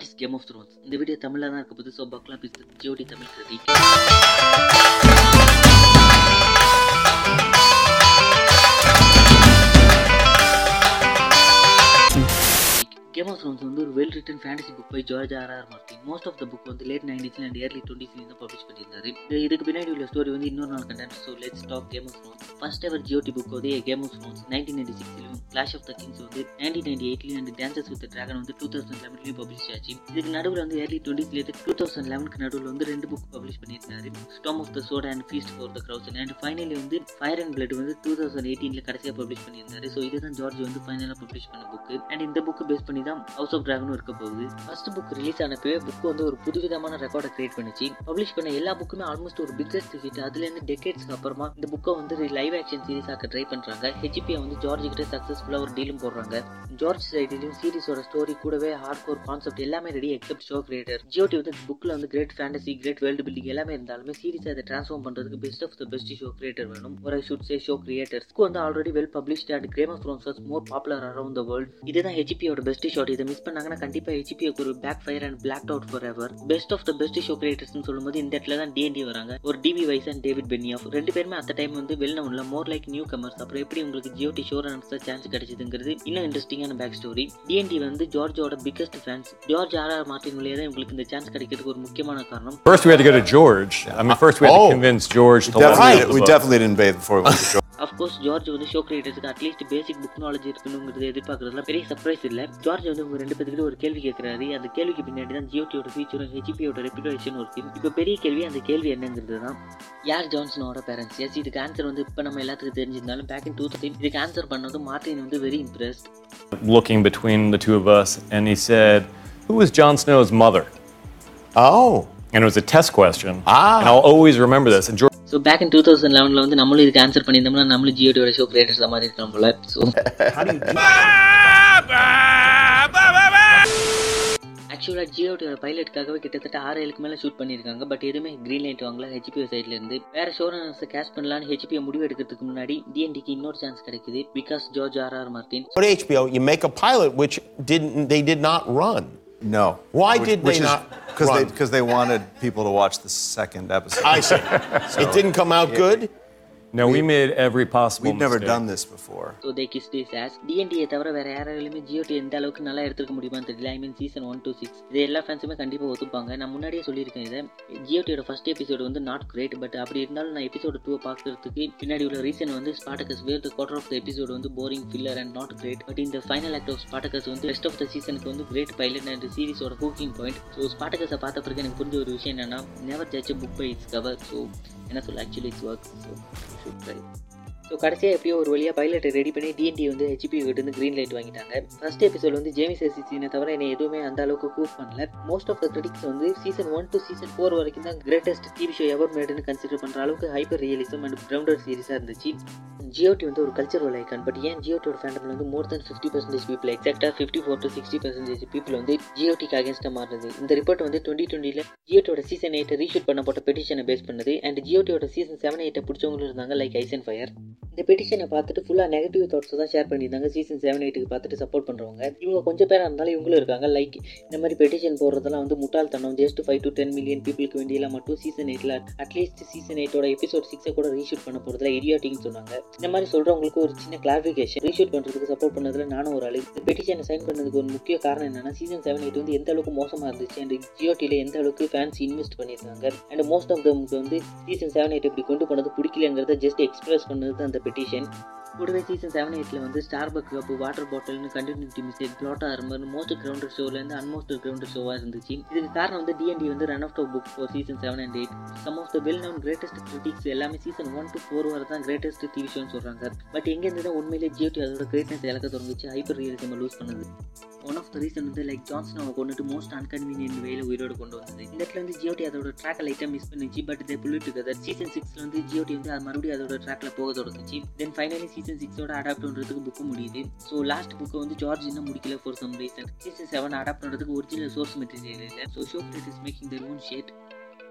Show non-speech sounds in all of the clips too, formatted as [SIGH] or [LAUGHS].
What is Game of Thrones இந்த video தமிழில் தான் இருக்க போது ஸோ பக்லாம் பிஸ் G O T Tamil credit Game of Thrones வந்து ஒரு well written fantasy book by George R R Martin most of the book வந்து லேட் நைன்டீஸ்ல அண்ட் இயர்லி டுவெண்ட்டிஸ்ல தான் பப்ளிஷ் பண்ணியிருந்தாரு. இதுக்கு பின்னாடி உள்ள ஸ்டோரி வந்து இன்னொரு நாள் content so let's talk Game of Thrones first ever GOT book வந்து Game of Thrones nineteen ninety சிக்ஸ்லையும் clash of the Kings வந்து நைன்டீன் நைன்டி எயிட்லையும் அண்ட் டான்சஸ் வித் ட்ராகன் வந்து டூ தௌசண்ட் லெவன்லையும் பப்ளிஷ் ஆச்சு. இதுக்கு நடுவில் வந்து ஏர்லி டுவெண்ட்டிஸ்லேருந்து டூ தௌசண்ட் லெவனுக்கு நடுவில் வந்து ரெண்டு புக் பப்ளிஷ் பண்ணியிருந்தாரு. Storm of the Sword and Feast for the Crows and finally வந்து ஃபயர் அண்ட் பிளட் வந்து டூ தௌசண்ட் எயிட்டீனில் கடைசியாக பப்ளிஷ் பண்ணியிருந்தாரு. ஸோ இதுதான் ஜார்ஜ் வந்து ஃபைனலாக பப்ளிஷ் பண்ண புக்கு அண்ட் இந்த புக்கு பேஸ் பண்ணி தான் ஹவுஸ் ஆஃப் டிராகனும் இருக்க போகுது. ஃபர்ஸ்ட் புக் ரிலீஸ் ஆனப்பவே புக் வந்து ஒரு புதுவிதமான ரெக்கார்டை கிரியேட் பண்ணிச்சு. பப்ளிஷ் பண்ண எல்லா புக்குமே ஆல்மோஸ்ட் ஒரு பிக்கஸ்ட் ஹிட் அதுலேருந்து டெக்கேட்ஸ்க்கு அப்புறமா இந்த புக்கை வந்து லைவ் ஆக்ஷன் சீரிஸ் ஆக்க ட்ரை பண்ணுறாங்க ஹெச்பியை வந்து ஜார்ஜ் கிட்ட சக்ஸஸ்ஃபுல்லாக ஒரு டீலும் போடுறாங்க. ஜார்ஜ் சைட்லையும் சீரிஸோட ஸ்டோரி கூடவே ஹார்ட் கோர் கான்செப்ட் எல்லாமே ready except show creator GOT வந்து புக்கில் வந்து great fantasy great world building எல்லாமே இருந்தாலுமே சீரிஸ் அதை ட்ரான்ஸ்ஃபார்ம் பண்ணுறதுக்கு best of the best show creator வேணும். ஒரு ஷுட் சே ஷோ கிரியேட்டர்ஸ்க்கு வந்து already well published and Game of Thrones more popular around the world இதுதான் ஹெச்பியோட பெஸ்ட் ஷாட் இதை மிஸ் பண்ணாங்கன்னா கண்டிப்பாக ஹெச்பிக்கு ஒரு backfire and blackout forever best of the best show கிரியேட்டர்ஸ்னு சொல்லும்போது இந்த இடத்துல தான் டிஎன்டி வராங்க. ஒரு DB Weiss and David Benioff ரெண்டு பேருமே அந்த டைம் வந்து வெல் நவுன்ல மோர் லைக் நியூ கமர்ஸ் அப்புறம் எப்படி உங்களுக்கு ஜியோடி ஷோ ரன்ஸ் சான்ஸ் கிடைச்சதுங்கிறது இன்னும் இன்ட்ரெஸ்டிங்கான பேக் ஸ்டோரி டிஎன்டி வந்து ஜார்ஜோட biggest fans George R R Martin வழியாக தான் உங்களுக்கு இந்த சான்ஸ் கிடைக்கிறதுக்கு ஒரு முக்கியமான காரணம். First, we had to go to George. I mean, first we had Oh. to convince George to let the we definitely didn't bathe before we went to show. [LAUGHS] Of course George வந்து show கிரியேட்டர்ஸ்க்கு at least basic book knowledge இருக்கணுங்கிறது எதிர்பார்க்கறதுலாம் பெரிய surprise இல்லை George வந்து உங்க ரெண்டு பேத்துக்கிட்ட ஒரு கேள்வி கேட்கறாரு அந்த கேள்விக்கு பின்னாடி தான் ஜியோடியோட ஃபீச்சரும் ஹெச்பியோட ரெப்யூட்டேஷன் இருக்கு இப்போ பெரிய கேள்வி அந்த கேள்வி என்னங்கிறது தான் யார் ஜான்சனோட பேரண்ட்ஸ் எஸ் இதுக்கு ஆன்சர் வந்து இப்போ நம்ம எல்லாத்துக்கும் தெரிஞ்சிருந்தாலும் பேக் இன் டூ தௌசண்ட் இதுக்கு ஆன்சர் பண்ணது மார்டின் வந்து very impressed Looking between the two of us, and he said, "Who was Jon Snow's mother?" Oh, And it was a test question. Ah. And I'll always remember this. And George so back in two thousand லெவனில் வந்து நம்மளும் இதுக்கு answer பண்ணியிருந்தோம்னா நம்மளும் ஜியோடியோட show creators மாதிரி இருக்கலாம் போல. So ஆக்சுவலாக ஜியோட பைலட்டுக்காகவே கிட்டத்தட்ட ஆறு ஏழுக்கு மேலே ஷூட் பண்ணியிருக்காங்க. பட் எதுவுமே க்ரீன் லைட் வாங்கல. ஹெச்பிஓ சைட்ல இருந்து வேற ஷோரன்ஸை கேஷ் பண்ணலான்னு ஹெச்பிஓ முடிவு எடுக்கிறதுக்கு முன்னாடி டிஎன்டிக்கு இன்னொரு சான்ஸ் கிடைக்குது. Because George R R Martin to HBO, you make a pilot which didn't they did not run. no. Why did they not? Because they they wanted people to watch the second episode. I see. [LAUGHS] it didn't come out good. No, we made every possible We've never mistake. done this before. So they kiss this ass டிஎன்டியை தவிர வேற யாராலுமே ஜியோடி எந்த அளவுக்கு நல்லா எடுத்துக்க முடியுமான்னு தெரியல I mean season one two six இது எல்லா ஃபேன்ஸுமே கண்டிப்பாக ஒத்துப்பாங்க. நான் முன்னாடியே சொல்லியிருக்கேன் இதை. ஜியோடியோட ஃபர்ஸ்ட் எபிசோடு வந்து நாட் கிரேட் பட் அப்படி இருந்தாலும் நான் எபிசோடு டூ பார்க்கறதுக்கு பின்னாடி உள்ள ரீசன் வந்து Spartacus where the quarter of the episode வந்து boring filler and not great but இந்த ஃபைனல் ஆக்ட் ஆஃப் ஸ்பாட்டகஸ் வந்து ரெஸ்ட் ஆஃப் த சீசனுக்கு வந்து கிரேட் பைலட் அண்ட் சீரிஸோட ஹூக்கிங் பாயிண்ட் ஸோ ஸ்பாட்டகஸை பார்த்த பிறகு எனக்கு புரிஞ்ச ஒரு விஷயம் என்னன்னா never judge book by its cover so என்ன சொல்ல actually it's work so should try so கடைசியாக எப்படியோ ஒரு வழியாக பைலட்டை ரெடி பண்ணி டிஎன்டி வந்து ஹெச்பி கிட்ட க்ரீன் லைட் வாங்கிட்டாங்க. ஃபர்ஸ்ட் எபிசோட் வந்து ஜேமிஸ் சீனை தவிர என்னை எதுவுமே அந்த அளவுக்கு கூப் பண்ணல. மோஸ்ட் ஆஃப் த கிரிட்டிக்ஸ் வந்து season one to season four வரைக்கும் தான் கிரேட்டஸ்ட் டிவி ஷோ எவர் மேடுன்னு கன்சிடர் பண்ணுற அளவுக்கு ஹைப்பர் ரியலிசம் அண்ட் கிரவுண்டர் சீரிஸாக இருந்துச்சு. ஜியோடி வந்து ஒரு கல்ச்சரல் ஐக்கான் பட் ஏன் ஜியோட்டியோட ஃபேண்டமில் வந்து more than fifty percentage people எக்ஸாக்டாக fifty four to sixty percentage people வந்து ஜியோடிக்கு அகேன்ஸ்டாக மாறுது இந்த ரிப்போர்ட் வந்து டுவெண்ட்டி டுவெண்ட்டியில் ஜியோட்டியோட சீசன் எயிட்டை ரீஷூட் பண்ண போட்ட பெட்டிஷனை பேஸ் பண்ணது. அண்ட் ஜியோட்டியோட சீசன் செவன் எயிட்டை பிடிச்சவங்களும் இருந்தாங்க லைக் ஐசன் ஃபயர் இந்த பெட்டிஷனை பார்த்துட்டு ஃபுல்லாக நெகட்டிவ் தாட்ஸ் தான் ஷேர் பண்ணியிருந்தாங்க. சீசன் செவன் எயிட்டுக்கு பார்த்துட்டு சப்போர்ட் பண்ணுறவங்க இவங்க கொஞ்சம் பேர் இருந்தாலும் இவங்களும் இருக்காங்க. லைக் இந்த மாதிரி பெட்டிஷன் போடுறதெல்லாம் வந்து முட்டாள்தனம். Just five to ten million பீப்புளுக்கு வேண்டியெல்லாம் மட்டும் சீசன் எயிட்டில் அட்லீஸ்ட் சீசன் எயிட்டோட எபிசோட் சிக்ஸை கூட ரீஷூட் பண்ண போகிறதுல இடியாட்டின்னு சொன்னாங்க. இந்த மாதிரி சொல்கிறவங்களுக்கு ஒரு சின்ன கிளாரிஃபிகேஷன் ரீஷூட் பண்ணுறதுக்கு சப்போர்ட் பண்ணதில் நானும் ஒரு ஆளு. இந்த பெட்டிஷனை சைன் பண்ணதுக்கு ஒரு முக்கிய காரணம் என்னன்னா சீசன் செவன் எயிட் வந்து எந்த அளவுக்கு மோசமாக இருந்துச்சு அண்ட் ஜியோட்டியில் எந்த அளவுக்கு ஃபேன்ஸ் இன்வெஸ்ட் பண்ணியிருக்காங்க அண்ட் மோஸ்ட் ஆஃப் தம்க்கு வந்து சீசன் செவன் எயிட் இப்படி கொண்டு போனது பிடிக்கலங்கிறத ஜஸ்ட் எக்ஸ்பிரஸ் பண்ணது அந்த பெட்டிஷன் கூடவே சீசன் செவன் எயிட்டில் வந்து ஸ்டார் பக் வாட்டர் பாட்டில்னு கண்டினியூட்டி மிஸ்டேக் பிளாட்டாக ஆரம்பர் மோஸ்ட் கிரவுண்டட் ஷோலேருந்து அன்மோஸ்ட் கிரவுண்டட் ஷோவாக இருந்துச்சு. இதுக்கு காரணம் வந்து டிஎன்டி வந்து run of book for season seven and eight some of the well known greatest critics எல்லாமே சீசன் ஒன் டு ஃபோர் வரை தான் கிரேட்டஸ்ட் டிவி ஷோன்னு சொல்கிறாங்க பட் எங்கேருந்து தான் உண்மையிலே ஜியோடி அதோட கிரேட்னஸ் இழக்க தொடங்குச்சு? ஹைப்பர் ரியலிசம் லூஸ் பண்ணுது. ஒன் ஆஃப் த ரீசன் வந்து லைக் ஜான்சன் அவங்க கொண்டுட்டு மோஸ்ட் அன்கன்வீனியன்ட் வேல உயிரோடு கொண்டு வந்தது. இந்த இடத்துல வந்து ஜியோடி அதோட ட்ராக் லைட்டாக மிஸ் பண்ணிச்சு பட் தே புள்ளிட்டு கதர் சீசன் சிக்ஸ்ல வந்து ஜியோடி வந்து அது மறுபடியும் அதோட ட்ராக்ல போக தொடங்குச்சு. தென் ஃபைனலி சீசன் சிக்ஸோட அடாப்ட் பண்ணுறதுக்கு புக்கு முடியுது. ஸோ லாஸ்ட் புக்கை வந்து ஜார்ஜ் இன்னும் முடிக்கல for some reason season seven adapt பண்ணுறதுக்கு ஒரிஜினல் சோர்ஸ் மெட்டீரியல் இல்லை. So show is making their own shit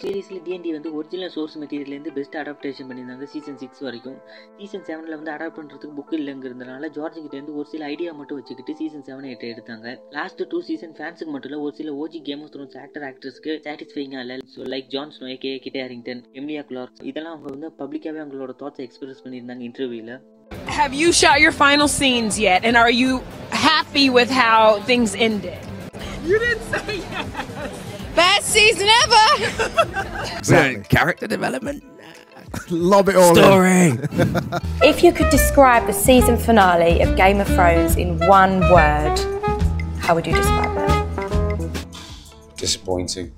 சீரீஸில் டிஎன்டி வந்து ஒரிஜினல் சோர்ஸ் மெட்டீரியல்லேருந்து பெஸ்ட் அடாப்டேஷன் பண்ணியிருந்தாங்க சீசன் சிக்ஸ் வரைக்கும். சீசன் செவனில் வந்து அடாப்ட் பண்ணுறதுக்கு புக் இல்லைங்கிறதுனால ஜார்ஜிக்கிட்டேருந்து ஒரு சில ஐடியா மட்டும் வச்சுக்கிட்டு சீசன் செவன் எட்டு எடுத்தாங்க. லாஸ்ட் டூ சீசன் ஃபேன்ஸுக்கு மட்டும் இல்லை ஒரு சில OG Game of Thrones actor ஆக்ட்ரஸ்க்கு சாட்டிஸ்ஃபைங்காக இல்லை. ஸோ லைக் ஜான்ஸ் ஸ்னோ கே கிட்டே ஹாரிங்டன் எம்லியா கிளார்க் இதெல்லாம் அவங்க வந்து பப்ளிக்காகவே அவங்களோட தாட்ஸ் எக்ஸ்பிரஸ் பண்ணியிருந்தாங்க இன்டர்வியூவில் Have you shot your final scenes yet? And are you happy with how things ended? You didn't say yes. Best season ever. [LAUGHS] Exactly. Character development. Lob it all in. Story. [LAUGHS] If you could describe the season finale of Game of Thrones in one word, how would you describe it? Disappointing.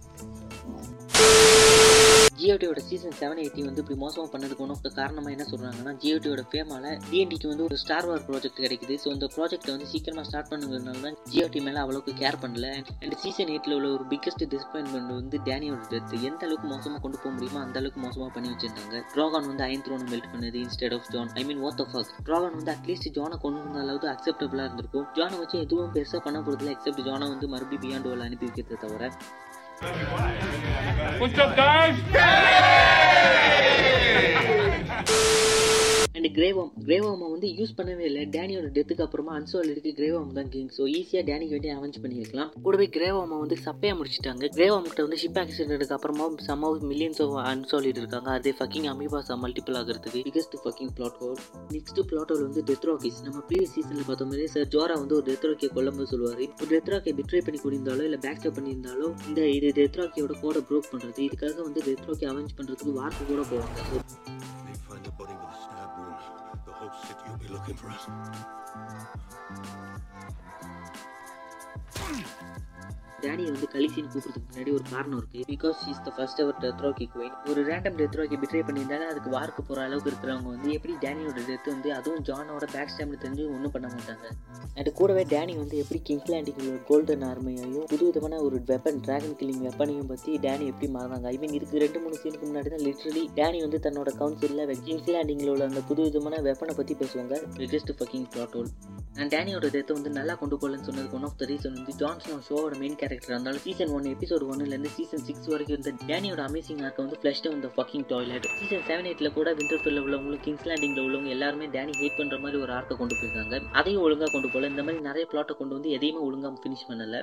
ஜியோடியோட season seven eighty வந்து இப்படி மோசமாக பண்ணதுக்கு one of த காரணமாக என்ன சொல்கிறாங்கன்னா ஜியோடியோட ஃபேமால டிஎன்டிக்கு வந்து ஒரு ஸ்டார் வார் ப்ராஜெக்ட் கிடைக்குது. ஸோ இந்த ப்ராஜெக்ட்டை வந்து சீக்கிரமாக ஸ்டார்ட் பண்ணுங்கிறதுனால தான் ஜியோடி மேலே அவ்வளோக்கு கேர் பண்ணல. அண்ட் சீசன் எயிட்டில் உள்ள ஒரு பிக்கஸ்ட் டிசப்பாயின்மெண்ட் வந்து டேனியோட டெத் எந்த அளவுக்கு மோசமாக கொண்டு போக முடியுமோ அந்த அளவுக்கு மோசமாக பண்ணி வச்சிருந்தாங்க. ட்ராகான் வந்து அயன் த்ரோன் மெல்ட் பண்ணுது instead of Jon I mean oath of ஆக் ட்ராகான் வந்து அட்லீஸ்ட் ஜானை கொண்டு வந்த அளவுக்கு அக்செப்டபிளாக இருந்திருக்கும். ஜானை வச்சு எதுவும் பெருசாக பண்ண போகிறதுல எக்ஸப்ட் ஜானை வந்து மறுபடியும் பியாண்ட் வேல் அனுப்பி வைக்கிறத தவிர. What's up, guys? Yay! And Grey Worm கிரேவாமை வந்து யூஸ் பண்ணவே இல்லை. டேனியோட டெத்துக்கு அப்புறமா அன்சோல் இருக்கு. கிரேவாம் தான் கிங் ஸோ ஈஸியாக டேனிக்கு வேண்டிய அவெஞ்ச் பண்ணியிருக்கலாம். கூடவே கிரேவாமை வந்து சப்பையாக முடிச்சிட்டாங்க. கிரேவாம் கிட்ட வந்து ஷிப் ஆக்சிடென்ட்டுக்கு அப்புறமா சம் மில்லியன்ஸ் ஆஃப் அன்சாலிட் இருக்காங்க. அதே ஃபக்கிங் அமீபாஸ் மல்டிபிள் ஆகிறதுக்கு. Biggest fucking plot hole next plot hole வந்து டெத்ராக்கிஸ் நம்ம ப்ரீவியஸ் சீசனில் பார்த்த மாதிரி சார் ஜோரா வந்து ஒரு டெத்ராக்கியை ராக்கியை சொல்லுவார். ஒரு டெத்ராக்கியை பிட்ரே பண்ணி கொடுத்தாலோ இல்லை பேக் ஸ்டாப் பண்ணியிருந்தாலோ இந்த இது டெத்ராக்கியோட கோடை ப்ரோக் பண்ணுறது இதுக்காக வந்து டெத்ராக்கி அவெஞ்ச் பண்ணுறதுக்கு வார்த்தை கூட போவாங்க. Said you'll be looking for us. டேனியை வந்து கலிசின்னு கூப்பிடுறதுக்கு முன்னாடி ஒரு காரணம் இருக்கு. பிகாஸ் இஸ் த ஃபர்ஸ்ட் அவர் டெத்ரோ ராக்கி குயின் ஒரு ரேண்டம் டெத்ரோக்கி பிட்ரே பண்ணியிருந்தாலும் அதுக்கு வார்க்கு போகிற அளவுக்கு இருக்கிறவங்க வந்து எப்படி டேனியோட டெத் வந்து அதுவும் ஜானோட பேக் ஸ்டாம்னு தெரிஞ்சு ஒன்றும் பண்ண மாட்டாங்க. அண்ட் கூடவே டேனி வந்து எப்படி கிங்ஸ் கோல்டன் ஆர்மையையும் புது விதமான ஒரு வெப்பன் டிராகன் கில்லிங் வெப்பனையும் பற்றி டேனி எப்படி மாறினாங்க? ஐ மீன் இதுக்கு ரெண்டு மூணு சீனுக்கு முன்னாடி தான் லிட்ரலி டேனி வந்து தன்னோட கவுன்சிலில் கிங்ஸ் உள்ள அந்த புது விதமான வெப்பனை பற்றி பேசுவாங்க. Biggest fucking plot hole and டேனியோட டெத்தை வந்து நல்லா கொண்டு போகலன்னு சொன்னதுக்கு ஒன் ஆஃப் த ரீசன் வந்து ஜான்ஸ்னோ ஷோவோட மெயின் கேரக்டர் இருந்தாலும் சீசன் ஒன் எபிசோட் ஒன்னுலேருந்து சீசன் சிக்ஸ் வரைக்கும் இருந்த டேனியோட அமேசிங் ஆர்க்க வந்து ஃப்ளஷ்டு இந்த ஃபக்கிங் டாய்லெட் சீசன் செவன் எயிட்டில் கூட விண்டர்ஃபில்ல உள்ளவங்களும் கிங்ஸ் லேண்டிங்ல உள்ளவங்க எல்லாருமே டேனி ஹேட் பண்ணுற மாதிரி ஒரு ஆர்க்கை கொண்டு போயிருக்காங்க. அதையும் ஒழுங்காக கொண்டு போகல. இந்த மாதிரி நிறைய பிளாட்டை கொண்டு வந்து எதையுமே ஒழுங்காக ஃபினிஷ் பண்ணலை.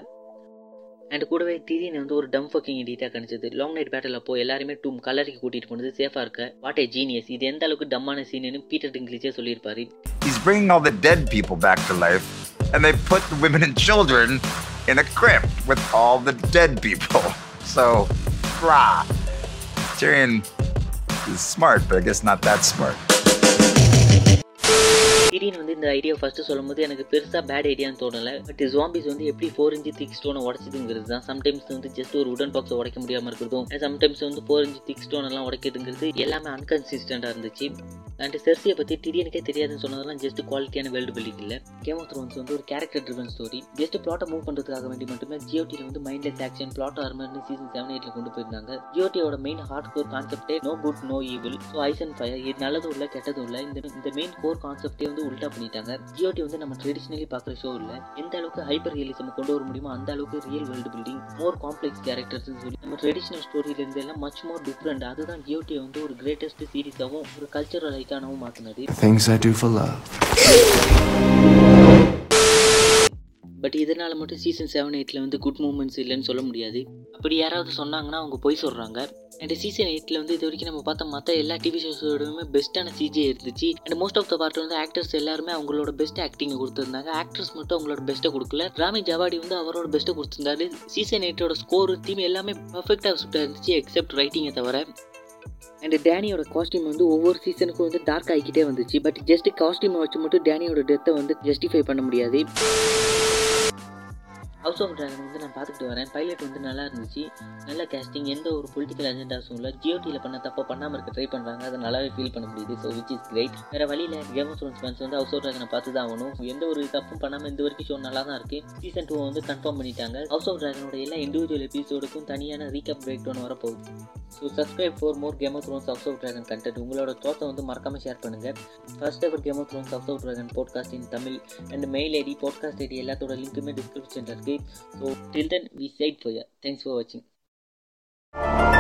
அண்ட் கூடவே திடீர்னு வந்து ஒரு டம் ஃபக்கிங் எடிட்டாக கணிச்சது. லாங் நைட் பேட்டில் அப்போ எல்லாருமே டூம் கலருக்கு கூட்டிகிட்டு போனது சேஃபாக இருக்க. வாட் ஏ ஜீனியஸ் இது எந்த அளவுக்கு டம்மான சீனுன்னு பீட்டர் டிங்கிலிச்சே சொல்லியிருப்பாரு. He's bringing all the dead people back to life, and they put the women and children in a crypt with all the dead people. [LAUGHS] So, rah. Tyrion is smart, but I guess not that smart. திடீர்னு வந்து இந்த idea first சொல்லும்போது எனக்கு பெருசாக bad ஐடியான்னு தோணலை but zombies வந்து எப்படி four inch திக் ஸ்டோனை உடச்சிதுங்கிறது தான் சம்டைம்ஸ் வந்து ஜஸ்ட் ஒரு உடன் பாக்ஸை உடைக்க முடியாமல் இருக்கிறதும் சம்டைம்ஸ் வந்து ஃபோர் இன்ச்சு திக் ஸ்டோன் எல்லாம் உடைக்கிறதுங்கிறது எல்லாமே அன்கன்சிஸ்டண்டாக இருந்துச்சு அண்ட் செர்சியை பற்றி திடீர்னுக்கே தெரியாதுன்னு சொன்னதெல்லாம் ஜஸ்ட் குவாலிட்டியான வேர்ல்டு பில்டிங் இல்லை. கேம் ஆஃப் த்ரோன்ஸ் வந்து ஒரு கேரக்டர் ட்ரிவன் ஸ்டோரி ஜஸ்ட் பிளாட்டை மூவ் பண்ணுறதுக்காக வேண்டி மட்டுமே ஜியோடியில் வந்து மைண்ட்லெஸ் ஆக்ஷன் பிளாட் ஆர்மர்னு சீசன் செவன் எயிட்டில் கொண்டு போயிருந்தாங்க. ஜியோடியோட மெயின் ஹார்ட் கோர் கான்செப்டே no good no evil so ice and fire இது நல்லதும் இல்லை கெட்டதும் இல்லை. இந்த இந்த மெயின் கோர் கான்செப்டே வந்து உல்டா பண்ணிட்டாங்க. ஜியோடி வந்து நம்ம ட்ரெடிஷ்னலி பார்க்குற ஷோ இல்லை. எந்த அளவுக்கு ஹைப்பர் ரியலிசம் கொண்டு வர முடியுமோ அந்த அளவுக்கு real world building more complex கேரக்டர்ஸ்னு சொல்லி நம்ம ட்ரெடிஷ்னல் ஸ்டோரியிலேருந்து எல்லாம் மச் மோர் டிஃப்ரெண்ட் அதுதான் ஜியோடியை வந்து ஒரு கிரேட்டஸ்ட் சீரிஸாகவும் ஒரு கல்ச்சரல் ஐக்கானாகவும் மாற்றினது Things I do for love. But இதனால் மட்டும் சீசன் செவன் எயிட்டில் வந்து குட் மூமெண்ட்ஸ் இல்லைன்னு சொல்ல முடியாது. அப்படி யாராவது சொன்னாங்கன்னா அவங்க போய் சொல்கிறாங்க அண்ட் சீசன் எயிட்டில் வந்து இது வரைக்கும் நம்ம பார்த்த மற்ற எல்லா டிவி ஷோஸோடவுமே பெஸ்ட்டான சிஜே இருந்துச்சு. And most of the part வந்து ஆக்டர்ஸ் எல்லாருமே அவங்களோட பெஸ்ட் ஆக்டிங்கை கொடுத்துருந்தாங்க. ஆக்ட்ரஸ் மட்டும் அவங்களோட பெஸ்ட்டை கொடுக்கல. ராமி ஜவாடி வந்து அவரோட பெஸ்ட்டை கொடுத்துருந்தாரு. சீசன் எயிட்டோட ஸ்கோர் தீம் எல்லாமே பர்ஃபெக்டாக இருந்துச்சு எக்ஸப்ட் ரைட்டிங்கை தவிர. அண்ட் டேனியோட காஸ்டியூம் வந்து ஒவ்வொரு சீசனுக்கும் வந்து டார்க் ஆகிக்கிட்டே வந்துச்சு. பட் ஜஸ்ட் காஸ்டியூமை வச்சு மட்டும் டேனியோட டெத்தை வந்து ஜஸ்டிஃபை பண்ண முடியாது. ஹவுஸ் ஆஃப் ட்ராகன் வந்து நான் பார்த்துட்டு வரேன். பைலட் வந்து நல்லா இருந்துச்சு. நல்ல கேஸ்டிங் எந்த ஒரு பொலிட்டிக்கல் அஜெண்டாஸும் இல்லை. ஜியோடியில் பண்ண தப்பை பண்ணாமல் இருக்க ட்ரை பண்ணுறாங்க அதை நல்லாவே ஃபீல் பண்ண முடியுது. ஸோ விச் இஸ் கிரேட் வேறு வழியில் கேம் ஆஃப் த்ரோன்ஸ் ஃபேன்ஸ் வந்து ஹவுஸ் ஆஃப் ட்ராகனை பார்த்து தான் ஆகணும். எந்த ஒரு தப்பும் பண்ணாமல் இந்த வரைக்கும் ஷோ நல்லா தான் இருக்குது சீசன் டூ வந்து கன்ஃபார்ம் பண்ணிட்டாங்க. ஹவுஸ் ஆஃப் ட்ராகனோட எல்லா இண்டிவிஜுவல் எபிசோடுக்கும் தனியான ரீகப் பிரேக் டவுன் வரப்போகுது. So subscribe for more Game of Thrones House of Dragon content உங்களோட தோட்டை வந்து மறக்காமல் ஷேர் பண்ணுங்கள் first ever Game of Thrones House of Dragon podcast in Tamil and mail ID podcast ID எல்லாத்தோட லிங்க்குமே டிஸ்கிரிப்ஷனில் இருக்குது so till then we side for thanks for வாட்சிங்